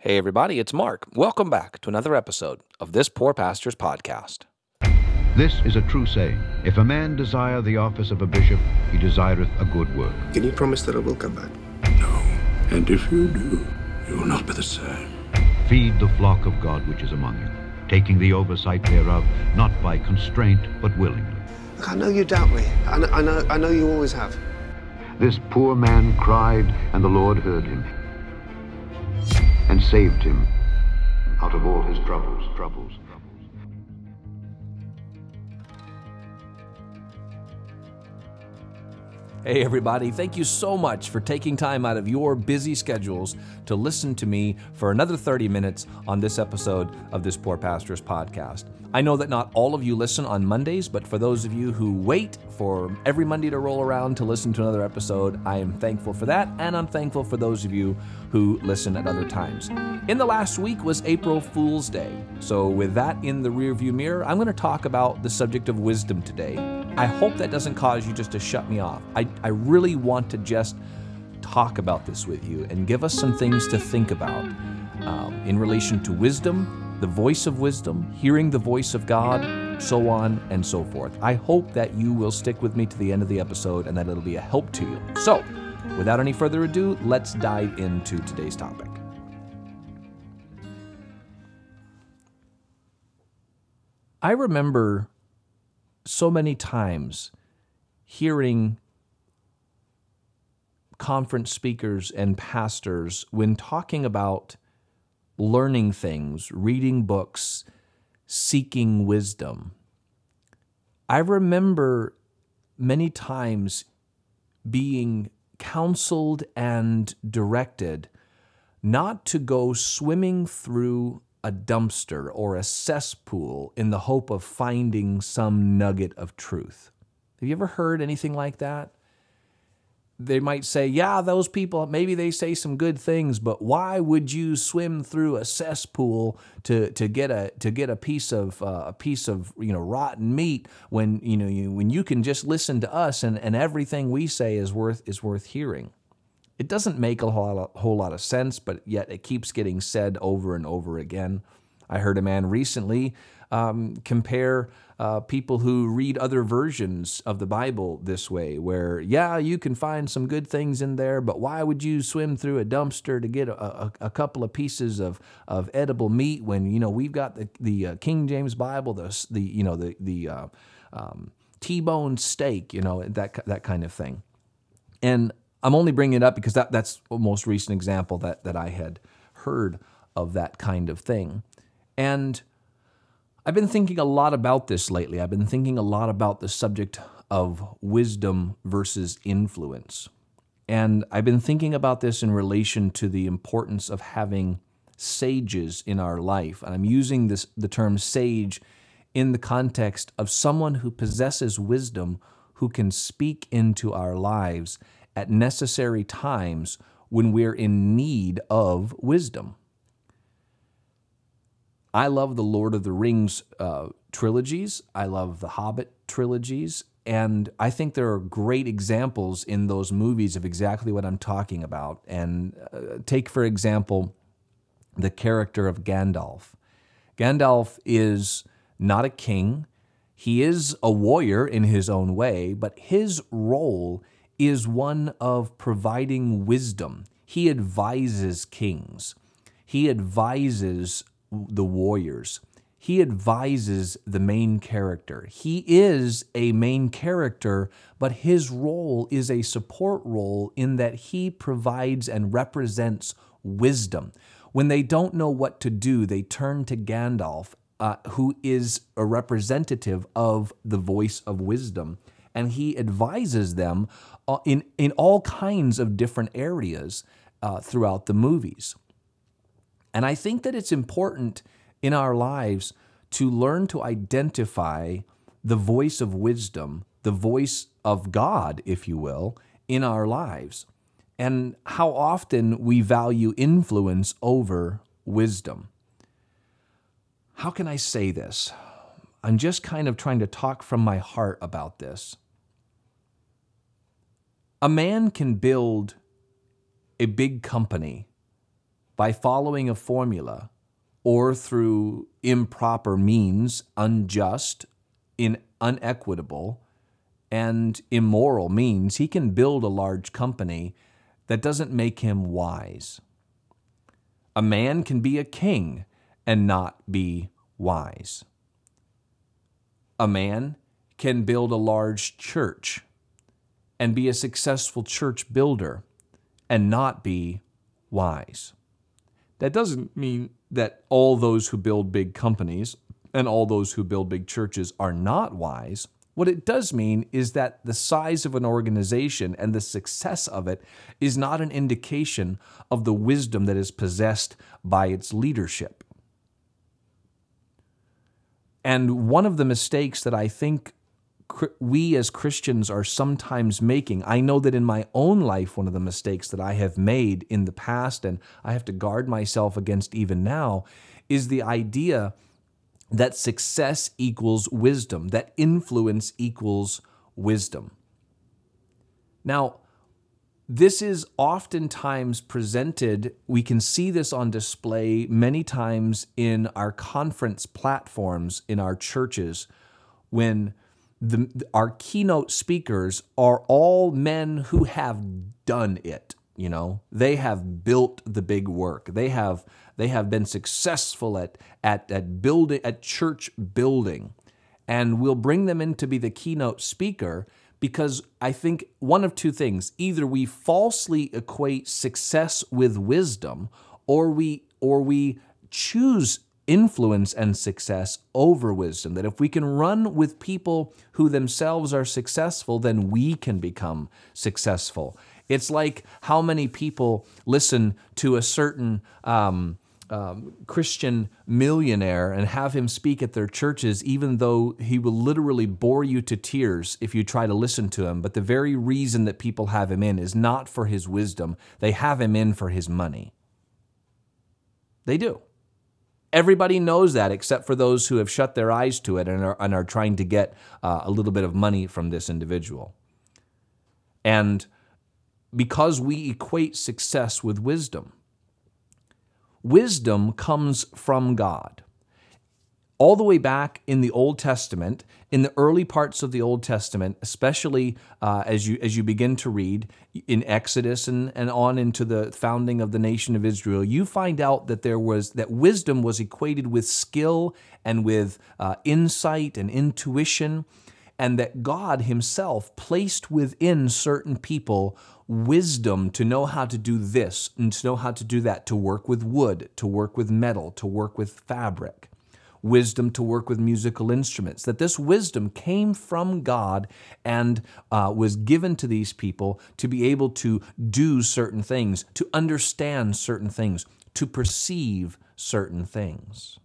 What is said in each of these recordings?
Hey, everybody, it's Mark. Welcome back to another episode of This Poor Pastor's Podcast. This is a true saying. If a man desire the office of a bishop, he desireth a good work. Can you promise that I will come back? No. And if you do, you will not be the same. Feed the flock of God which is among you, taking the oversight thereof, not by constraint, but willingly. Look, I know you doubt me. I know, I know, I know you always have. This poor man cried, and the Lord heard him, and saved him out of all his troubles, troubles. Hey, everybody, thank you so much for taking time out of your busy schedules to listen to me for another 30 minutes on this episode of this Poor Pastor's Podcast. I know that not all of you listen on Mondays, but for those of you who wait for every Monday to roll around to listen to another episode, I am thankful for that, and I'm thankful for those of you who listen at other times. In the last week was April Fool's Day, so with that in the rearview mirror, I'm going to talk about the subject of wisdom today. I hope that doesn't cause you just to shut me off. I, I really want to just talk about this with you and give us some things to think about um, in relation to wisdom the voice of wisdom, hearing the voice of God, so on and so forth. I hope that you will stick with me to the end of the episode and that it'll be a help to you. So, without any further ado, let's dive into today's topic. I remember so many times hearing conference speakers and pastors when talking about learning things, reading books, seeking wisdom. I remember many times being counseled and directed not to go swimming through a dumpster or a cesspool in the hope of finding some nugget of truth. Have you ever heard anything like that? they might say, yeah, those people, maybe they say some good things, but why would you swim through a cesspool to, to get a to get a piece of uh, a piece of you know rotten meat when you know you, when you can just listen to us and, and everything we say is worth is worth hearing. It doesn't make a whole lot, of sense, but yet it keeps getting said over and over again. I heard a man recently um, compare uh, people who read other versions of the Bible this way, where, yeah, you can find some good things in there, but why would you swim through a dumpster to get a, a, a couple of pieces of, of edible meat when, you know, we've got the, the uh, King James Bible, the, the you know, the, the uh, um, T-bone steak, you know, that, that kind of thing. And I'm only bringing it up because that, that's the most recent example that, that I had heard of that kind of thing. And I've been thinking a lot about this lately. I've been thinking a lot about the subject of wisdom versus influence. And I've been thinking about this in relation to the importance of having sages in our life. And I'm using this the term sage in the context of someone who possesses wisdom who can speak into our lives at necessary times when we're in need of wisdom. I love the Lord of the Rings uh, trilogies. I love the Hobbit trilogies. And I think there are great examples in those movies of exactly what I'm talking about. And uh, take, for example, the character of Gandalf. Gandalf is not a king, he is a warrior in his own way, but his role is one of providing wisdom. He advises kings, he advises the warriors. He advises the main character. He is a main character, but his role is a support role in that he provides and represents wisdom. When they don't know what to do, they turn to Gandalf, uh, who is a representative of the voice of wisdom, and he advises them in, in all kinds of different areas uh, throughout the movies. And I think that it's important in our lives to learn to identify the voice of wisdom, the voice of God, if you will, in our lives, and how often we value influence over wisdom. How can I say this? I'm just kind of trying to talk from my heart about this. A man can build a big company by following a formula or through improper means, unjust, in unequitable, and immoral means, he can build a large company that doesn't make him wise. A man can be a king and not be wise. A man can build a large church and be a successful church builder and not be wise. That doesn't mean that all those who build big companies and all those who build big churches are not wise. What it does mean is that the size of an organization and the success of it is not an indication of the wisdom that is possessed by its leadership. And one of the mistakes that I think we as Christians are sometimes making. I know that in my own life, one of the mistakes that I have made in the past, and I have to guard myself against even now, is the idea that success equals wisdom, that influence equals wisdom. Now, this is oftentimes presented, we can see this on display many times in our conference platforms in our churches when the, our keynote speakers are all men who have done it you know? They have built the big work. They have they have been successful at at at building at church building. And we'll bring them in to be the keynote speaker because i think one of two things. Either we falsely equate success with wisdom or we or we choose influence and success over wisdom. That if we can run with people who themselves are successful, then we can become successful. It's like how many people listen to a certain um, um, Christian millionaire and have him speak at their churches, even though he will literally bore you to tears if you try to listen to him. But the very reason that people have him in is not for his wisdom, they have him in for his money. They do. Everybody knows that except for those who have shut their eyes to it and are, and are trying to get uh, a little bit of money from this individual. And because we equate success with wisdom, wisdom comes from God all the way back in the Old Testament, in the early parts of the Old Testament, especially uh, as you as you begin to read in Exodus and, and on into the founding of the nation of Israel, you find out that there was that wisdom was equated with skill and with uh, insight and intuition, and that God Himself placed within certain people wisdom to know how to do this and to know how to do that, to work with wood, to work with metal, to work with fabric wisdom to work with musical instruments, that this wisdom came from God and uh, was given to these people to be able to do certain things, to understand certain things, to perceive certain things.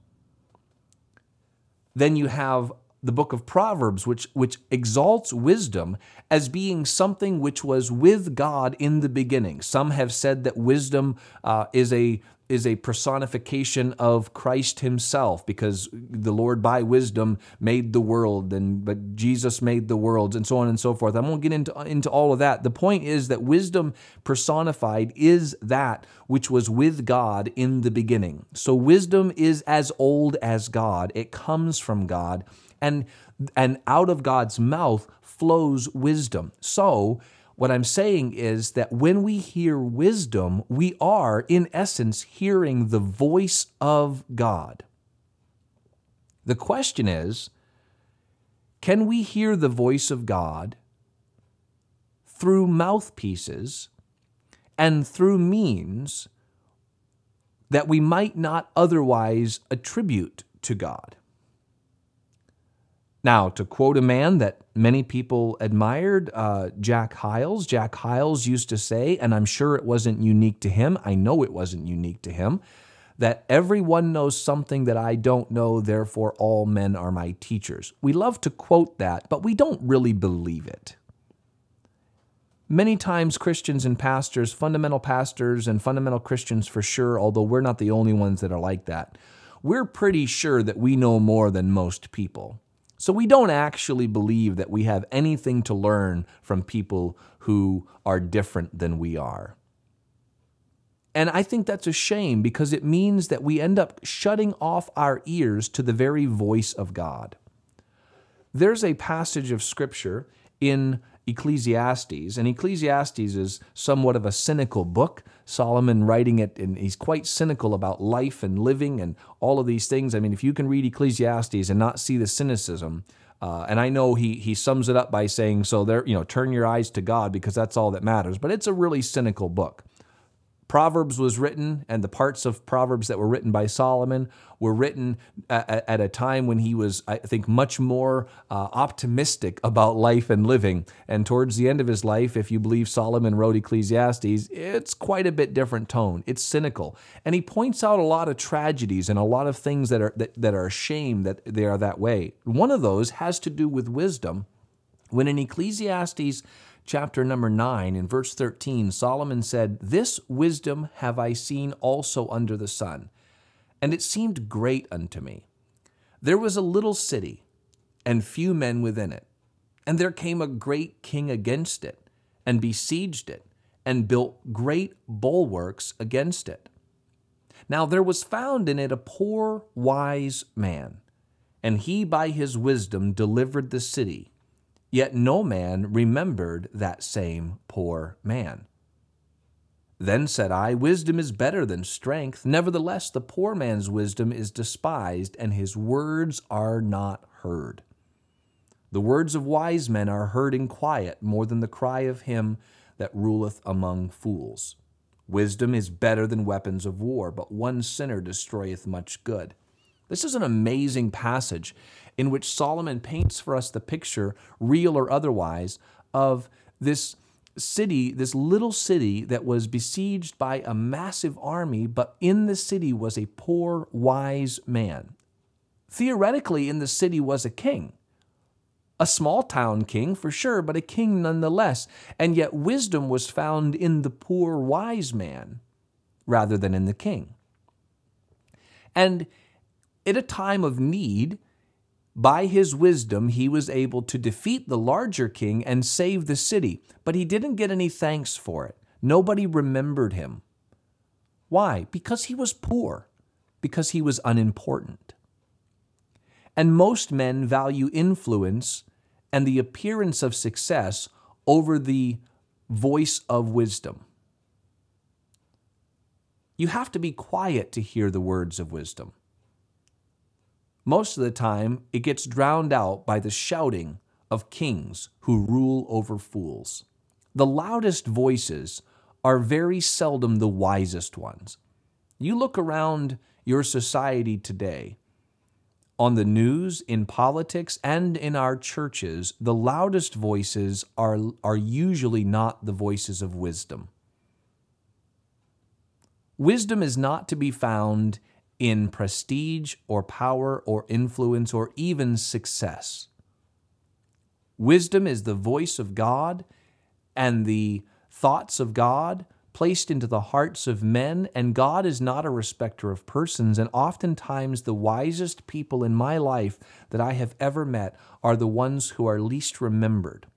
Then you have the book of Proverbs, which, which exalts wisdom as being something which was with God in the beginning. Some have said that wisdom uh, is a is a personification of Christ himself because the Lord by wisdom made the world and but Jesus made the worlds and so on and so forth. I won't get into into all of that. The point is that wisdom personified is that which was with God in the beginning. So wisdom is as old as God. It comes from God and and out of God's mouth flows wisdom. So what I'm saying is that when we hear wisdom, we are, in essence, hearing the voice of God. The question is can we hear the voice of God through mouthpieces and through means that we might not otherwise attribute to God? Now, to quote a man that many people admired, uh, Jack Hyles, Jack Hyles used to say, and I'm sure it wasn't unique to him, I know it wasn't unique to him, that everyone knows something that I don't know, therefore all men are my teachers. We love to quote that, but we don't really believe it. Many times, Christians and pastors, fundamental pastors and fundamental Christians for sure, although we're not the only ones that are like that, we're pretty sure that we know more than most people. So we don't actually believe that we have anything to learn from people who are different than we are. And I think that's a shame because it means that we end up shutting off our ears to the very voice of God. There's a passage of scripture in Ecclesiastes, and Ecclesiastes is somewhat of a cynical book. Solomon writing it, and he's quite cynical about life and living and all of these things. I mean, if you can read Ecclesiastes and not see the cynicism, uh, and I know he he sums it up by saying, "So there, you know, turn your eyes to God because that's all that matters." But it's a really cynical book. Proverbs was written, and the parts of Proverbs that were written by Solomon were written at, at a time when he was, I think, much more uh, optimistic about life and living. And towards the end of his life, if you believe Solomon wrote Ecclesiastes, it's quite a bit different tone. It's cynical, and he points out a lot of tragedies and a lot of things that are that, that are a shame that they are that way. One of those has to do with wisdom. When in Ecclesiastes chapter number 9, in verse 13, Solomon said, This wisdom have I seen also under the sun, and it seemed great unto me. There was a little city, and few men within it. And there came a great king against it, and besieged it, and built great bulwarks against it. Now there was found in it a poor, wise man, and he by his wisdom delivered the city Yet no man remembered that same poor man. Then said I, Wisdom is better than strength. Nevertheless, the poor man's wisdom is despised, and his words are not heard. The words of wise men are heard in quiet more than the cry of him that ruleth among fools. Wisdom is better than weapons of war, but one sinner destroyeth much good. This is an amazing passage in which Solomon paints for us the picture, real or otherwise, of this city, this little city that was besieged by a massive army, but in the city was a poor, wise man. Theoretically, in the city was a king. A small town king for sure, but a king nonetheless. And yet, wisdom was found in the poor, wise man rather than in the king. And at a time of need, by his wisdom, he was able to defeat the larger king and save the city, but he didn't get any thanks for it. Nobody remembered him. Why? Because he was poor, because he was unimportant. And most men value influence and the appearance of success over the voice of wisdom. You have to be quiet to hear the words of wisdom. Most of the time, it gets drowned out by the shouting of kings who rule over fools. The loudest voices are very seldom the wisest ones. You look around your society today, on the news, in politics, and in our churches, the loudest voices are, are usually not the voices of wisdom. Wisdom is not to be found in prestige or power or influence or even success. Wisdom is the voice of God and the thoughts of God placed into the hearts of men, and God is not a respecter of persons. And oftentimes, the wisest people in my life that I have ever met are the ones who are least remembered.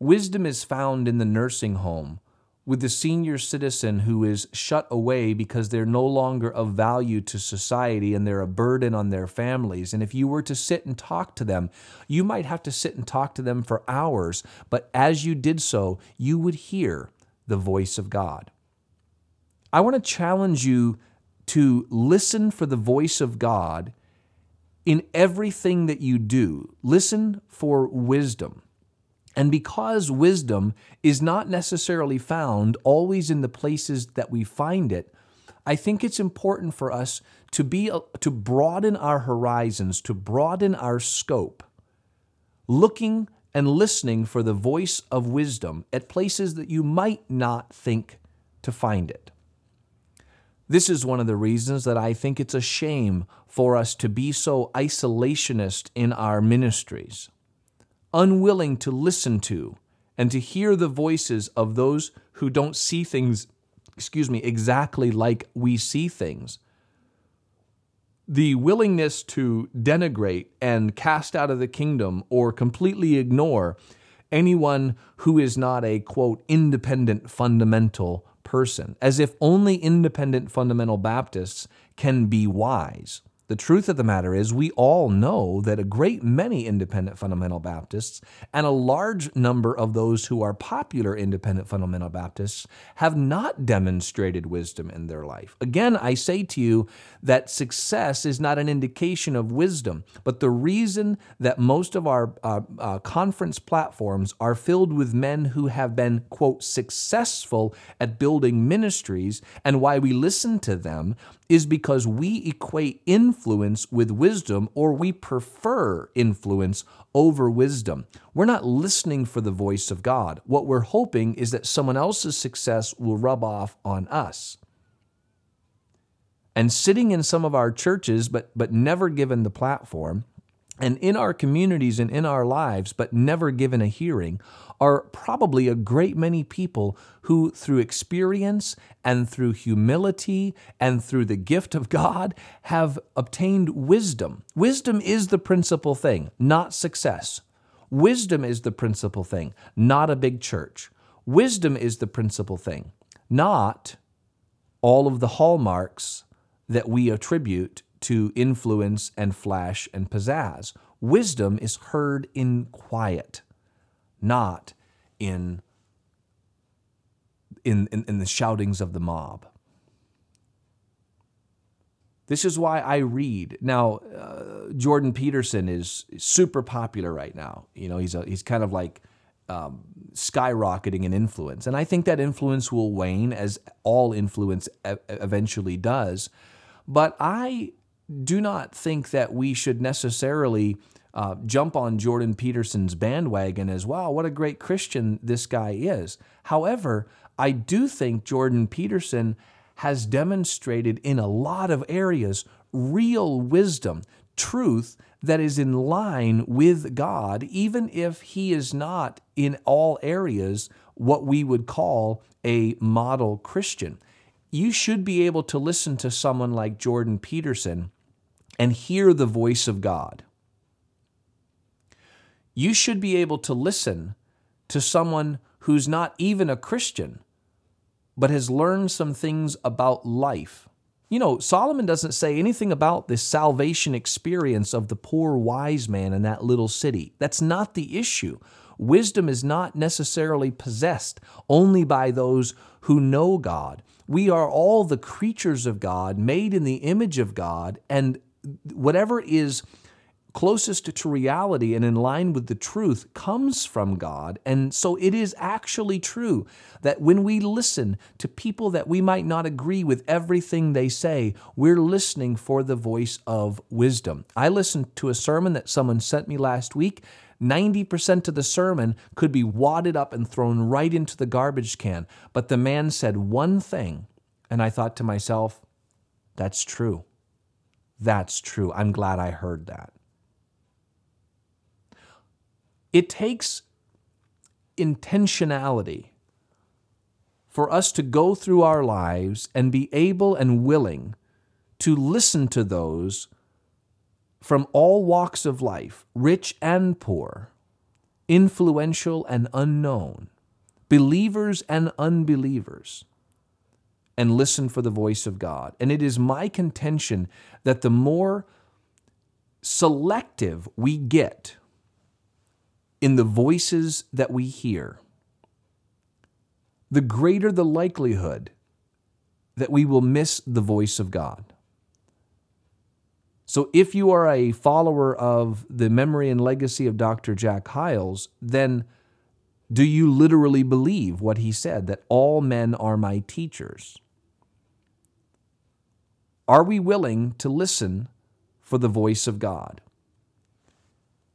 Wisdom is found in the nursing home with the senior citizen who is shut away because they're no longer of value to society and they're a burden on their families. And if you were to sit and talk to them, you might have to sit and talk to them for hours, but as you did so, you would hear the voice of God. I want to challenge you to listen for the voice of God in everything that you do. Listen for wisdom. And because wisdom is not necessarily found always in the places that we find it, I think it's important for us to be to broaden our horizons, to broaden our scope, looking and listening for the voice of wisdom at places that you might not think to find it. This is one of the reasons that I think it's a shame for us to be so isolationist in our ministries unwilling to listen to and to hear the voices of those who don't see things, excuse me, exactly like we see things. The willingness to denigrate and cast out of the kingdom or completely ignore anyone who is not a quote independent fundamental person, as if only independent fundamental Baptists can be wise. The truth of the matter is, we all know that a great many independent fundamental Baptists and a large number of those who are popular independent fundamental Baptists have not demonstrated wisdom in their life. Again, I say to you that success is not an indication of wisdom, but the reason that most of our uh, uh, conference platforms are filled with men who have been, quote, successful at building ministries and why we listen to them is because we equate influence with wisdom or we prefer influence over wisdom. We're not listening for the voice of God. What we're hoping is that someone else's success will rub off on us. And sitting in some of our churches, but, but never given the platform, and in our communities and in our lives, but never given a hearing, are probably a great many people who, through experience and through humility and through the gift of God, have obtained wisdom. Wisdom is the principal thing, not success. Wisdom is the principal thing, not a big church. Wisdom is the principal thing, not all of the hallmarks that we attribute to influence and flash and pizzazz. Wisdom is heard in quiet not in, in, in, in the shoutings of the mob. This is why I read. Now, uh, Jordan Peterson is super popular right now. You know, he's a, he's kind of like um, skyrocketing in influence, and I think that influence will wane as all influence e- eventually does. But I do not think that we should necessarily uh, jump on Jordan Peterson's bandwagon as well. What a great Christian this guy is. However, I do think Jordan Peterson has demonstrated in a lot of areas real wisdom, truth that is in line with God, even if he is not in all areas what we would call a model Christian. You should be able to listen to someone like Jordan Peterson and hear the voice of God you should be able to listen to someone who's not even a Christian, but has learned some things about life. You know, Solomon doesn't say anything about this salvation experience of the poor wise man in that little city. That's not the issue. Wisdom is not necessarily possessed only by those who know God. We are all the creatures of God, made in the image of God, and whatever is closest to reality and in line with the truth comes from God. And so it is actually true that when we listen to people that we might not agree with everything they say, we're listening for the voice of wisdom. I listened to a sermon that someone sent me last week. 90% of the sermon could be wadded up and thrown right into the garbage can. But the man said one thing, and I thought to myself, that's true. That's true. I'm glad I heard that. It takes intentionality for us to go through our lives and be able and willing to listen to those from all walks of life, rich and poor, influential and unknown, believers and unbelievers, and listen for the voice of God. And it is my contention that the more selective we get in the voices that we hear, the greater the likelihood that we will miss the voice of God. So, if you are a follower of the memory and legacy of Dr. Jack Hyles, then do you literally believe what he said that all men are my teachers? Are we willing to listen for the voice of God?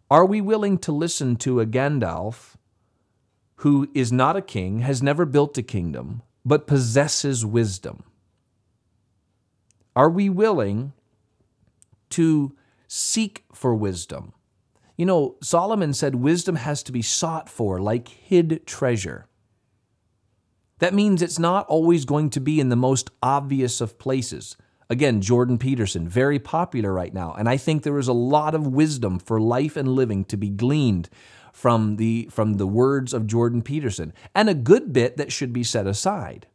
Are we willing to listen to a Gandalf who is not a king, has never built a kingdom, but possesses wisdom? Are we willing to seek for wisdom? You know, Solomon said wisdom has to be sought for like hid treasure. That means it's not always going to be in the most obvious of places. Again, Jordan Peterson, very popular right now. And I think there is a lot of wisdom for life and living to be gleaned from the from the words of Jordan Peterson and a good bit that should be set aside.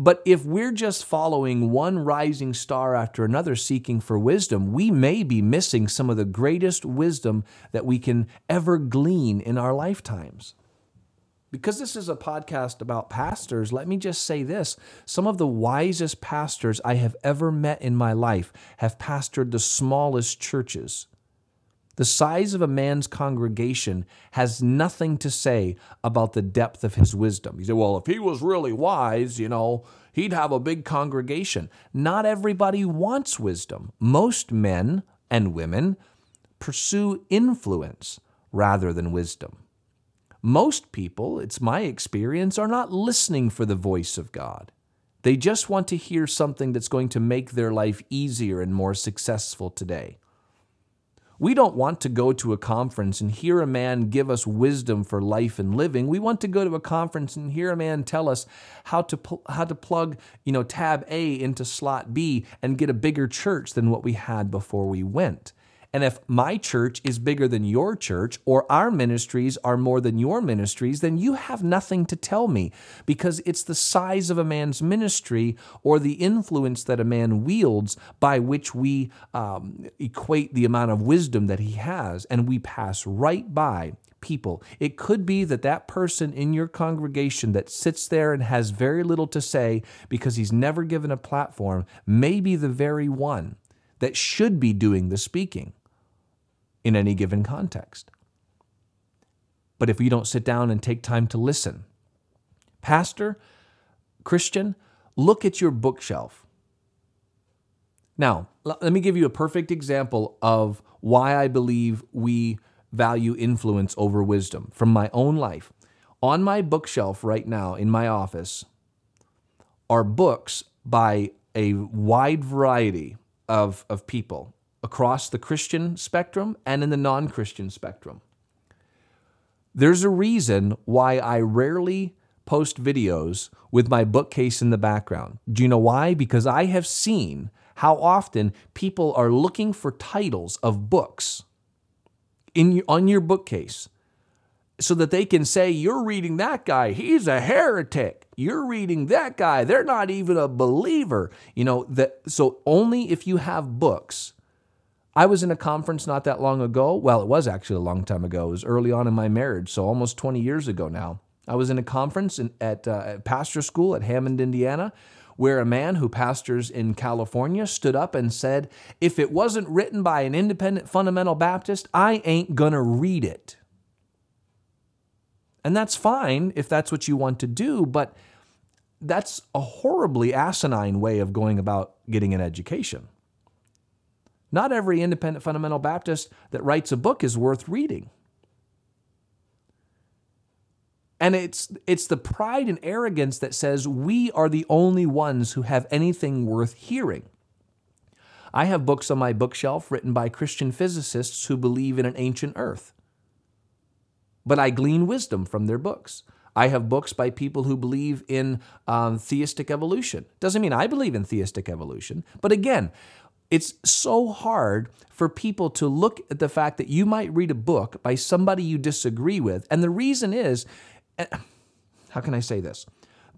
But if we're just following one rising star after another seeking for wisdom, we may be missing some of the greatest wisdom that we can ever glean in our lifetimes. Because this is a podcast about pastors, let me just say this. Some of the wisest pastors I have ever met in my life have pastored the smallest churches. The size of a man's congregation has nothing to say about the depth of his wisdom. You say, well, if he was really wise, you know, he'd have a big congregation. Not everybody wants wisdom. Most men and women pursue influence rather than wisdom. Most people, it's my experience, are not listening for the voice of God. They just want to hear something that's going to make their life easier and more successful today. We don't want to go to a conference and hear a man give us wisdom for life and living. We want to go to a conference and hear a man tell us how to how to plug, you know, tab A into slot B and get a bigger church than what we had before we went. And if my church is bigger than your church, or our ministries are more than your ministries, then you have nothing to tell me because it's the size of a man's ministry or the influence that a man wields by which we um, equate the amount of wisdom that he has, and we pass right by people. It could be that that person in your congregation that sits there and has very little to say because he's never given a platform may be the very one that should be doing the speaking in any given context. But if you don't sit down and take time to listen, Pastor, Christian, look at your bookshelf. Now, let me give you a perfect example of why I believe we value influence over wisdom from my own life. On my bookshelf right now in my office are books by a wide variety of, of people across the Christian spectrum and in the non Christian spectrum. There's a reason why I rarely post videos with my bookcase in the background. Do you know why? Because I have seen how often people are looking for titles of books in on your bookcase so that they can say you're reading that guy he's a heretic you're reading that guy they're not even a believer you know that so only if you have books I was in a conference not that long ago. Well, it was actually a long time ago. It was early on in my marriage, so almost 20 years ago now. I was in a conference in, at, uh, at pastor school at Hammond, Indiana, where a man who pastors in California stood up and said, If it wasn't written by an independent fundamental Baptist, I ain't gonna read it. And that's fine if that's what you want to do, but that's a horribly asinine way of going about getting an education. Not every independent fundamental Baptist that writes a book is worth reading. And it's, it's the pride and arrogance that says we are the only ones who have anything worth hearing. I have books on my bookshelf written by Christian physicists who believe in an ancient earth. But I glean wisdom from their books. I have books by people who believe in um, theistic evolution. Doesn't mean I believe in theistic evolution. But again, it's so hard for people to look at the fact that you might read a book by somebody you disagree with. And the reason is eh, how can I say this?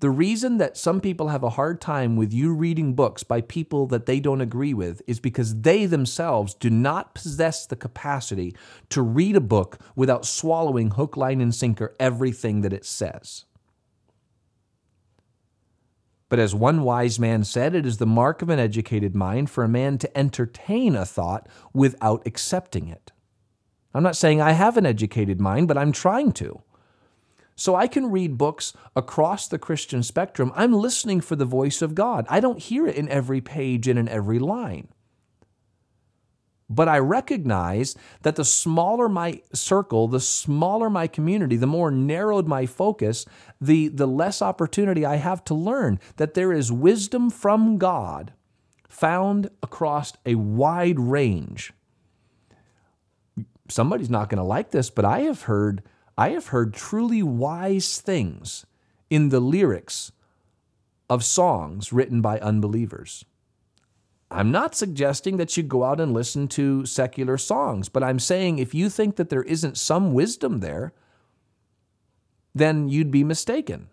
The reason that some people have a hard time with you reading books by people that they don't agree with is because they themselves do not possess the capacity to read a book without swallowing hook, line, and sinker everything that it says. But as one wise man said, it is the mark of an educated mind for a man to entertain a thought without accepting it. I'm not saying I have an educated mind, but I'm trying to. So I can read books across the Christian spectrum. I'm listening for the voice of God. I don't hear it in every page and in every line. But I recognize that the smaller my circle, the smaller my community, the more narrowed my focus, the, the less opportunity I have to learn that there is wisdom from God found across a wide range. Somebody's not going to like this, but I have heard I have heard truly wise things in the lyrics of songs written by unbelievers. I'm not suggesting that you go out and listen to secular songs, but I'm saying if you think that there isn't some wisdom there, then you'd be mistaken.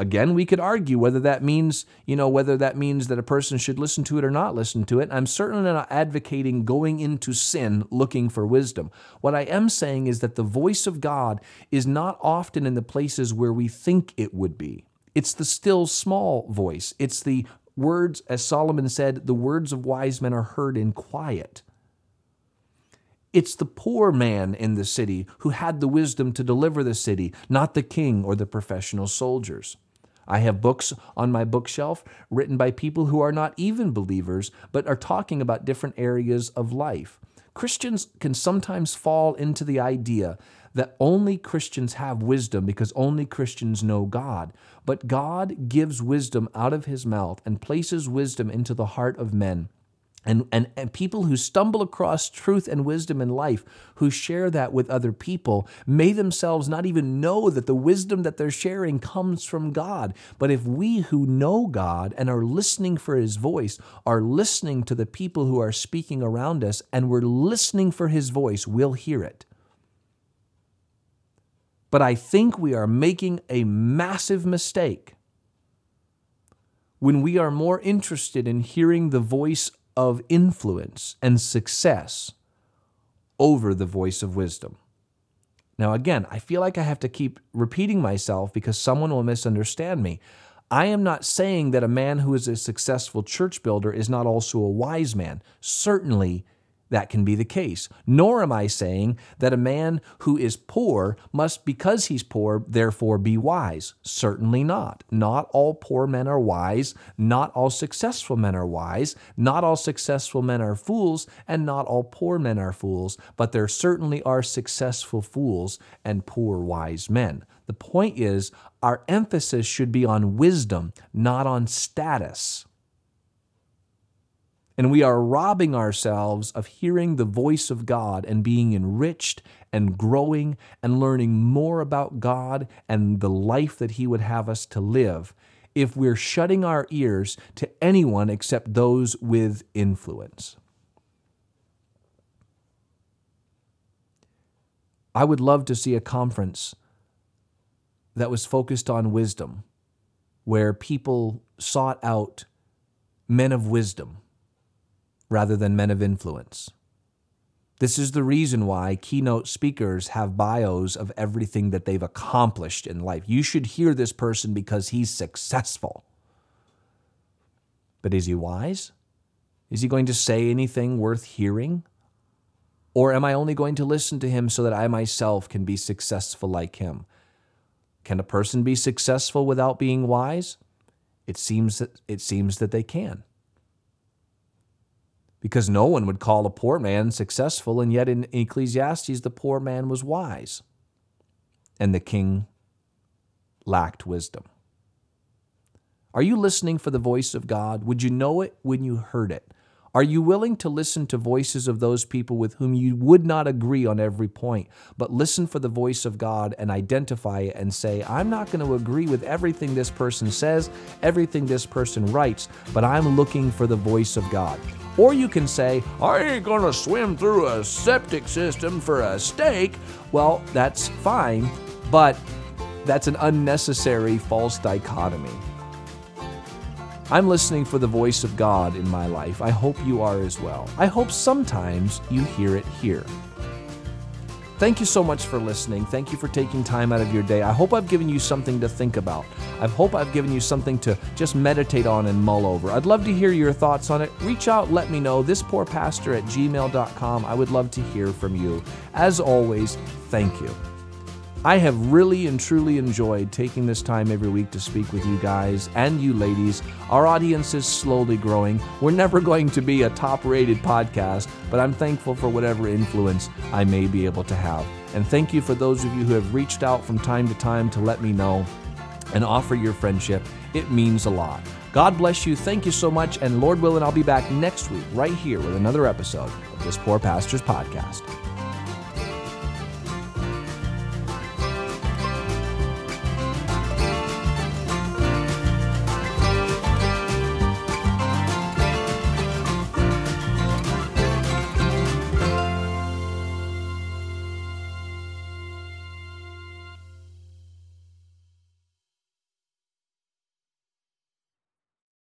Again, we could argue whether that means, you know, whether that means that a person should listen to it or not listen to it. I'm certainly not advocating going into sin looking for wisdom. What I am saying is that the voice of God is not often in the places where we think it would be. It's the still small voice. It's the words, as Solomon said, the words of wise men are heard in quiet. It's the poor man in the city who had the wisdom to deliver the city, not the king or the professional soldiers. I have books on my bookshelf written by people who are not even believers, but are talking about different areas of life. Christians can sometimes fall into the idea that only Christians have wisdom because only Christians know God. But God gives wisdom out of his mouth and places wisdom into the heart of men. And, and, and people who stumble across truth and wisdom in life, who share that with other people, may themselves not even know that the wisdom that they're sharing comes from God. But if we who know God and are listening for His voice are listening to the people who are speaking around us and we're listening for His voice, we'll hear it. But I think we are making a massive mistake when we are more interested in hearing the voice of influence and success over the voice of wisdom. Now, again, I feel like I have to keep repeating myself because someone will misunderstand me. I am not saying that a man who is a successful church builder is not also a wise man. Certainly, that can be the case. Nor am I saying that a man who is poor must, because he's poor, therefore be wise. Certainly not. Not all poor men are wise. Not all successful men are wise. Not all successful men are fools, and not all poor men are fools. But there certainly are successful fools and poor wise men. The point is, our emphasis should be on wisdom, not on status. And we are robbing ourselves of hearing the voice of God and being enriched and growing and learning more about God and the life that He would have us to live if we're shutting our ears to anyone except those with influence. I would love to see a conference that was focused on wisdom, where people sought out men of wisdom rather than men of influence. This is the reason why keynote speakers have bios of everything that they've accomplished in life. You should hear this person because he's successful. But is he wise? Is he going to say anything worth hearing? Or am I only going to listen to him so that I myself can be successful like him? Can a person be successful without being wise? It seems that, it seems that they can because no one would call a poor man successful, and yet in Ecclesiastes, the poor man was wise, and the king lacked wisdom. Are you listening for the voice of God? Would you know it when you heard it? Are you willing to listen to voices of those people with whom you would not agree on every point, but listen for the voice of God and identify it and say, I'm not going to agree with everything this person says, everything this person writes, but I'm looking for the voice of God? Or you can say, I ain't going to swim through a septic system for a steak. Well, that's fine, but that's an unnecessary false dichotomy. I'm listening for the voice of God in my life. I hope you are as well. I hope sometimes you hear it here. Thank you so much for listening. Thank you for taking time out of your day. I hope I've given you something to think about. I hope I've given you something to just meditate on and mull over. I'd love to hear your thoughts on it. Reach out, let me know. This poor pastor at gmail.com. I would love to hear from you. As always, thank you. I have really and truly enjoyed taking this time every week to speak with you guys and you ladies. Our audience is slowly growing. We're never going to be a top rated podcast, but I'm thankful for whatever influence I may be able to have. And thank you for those of you who have reached out from time to time to let me know and offer your friendship. It means a lot. God bless you. Thank you so much. And Lord willing, I'll be back next week right here with another episode of this Poor Pastors Podcast.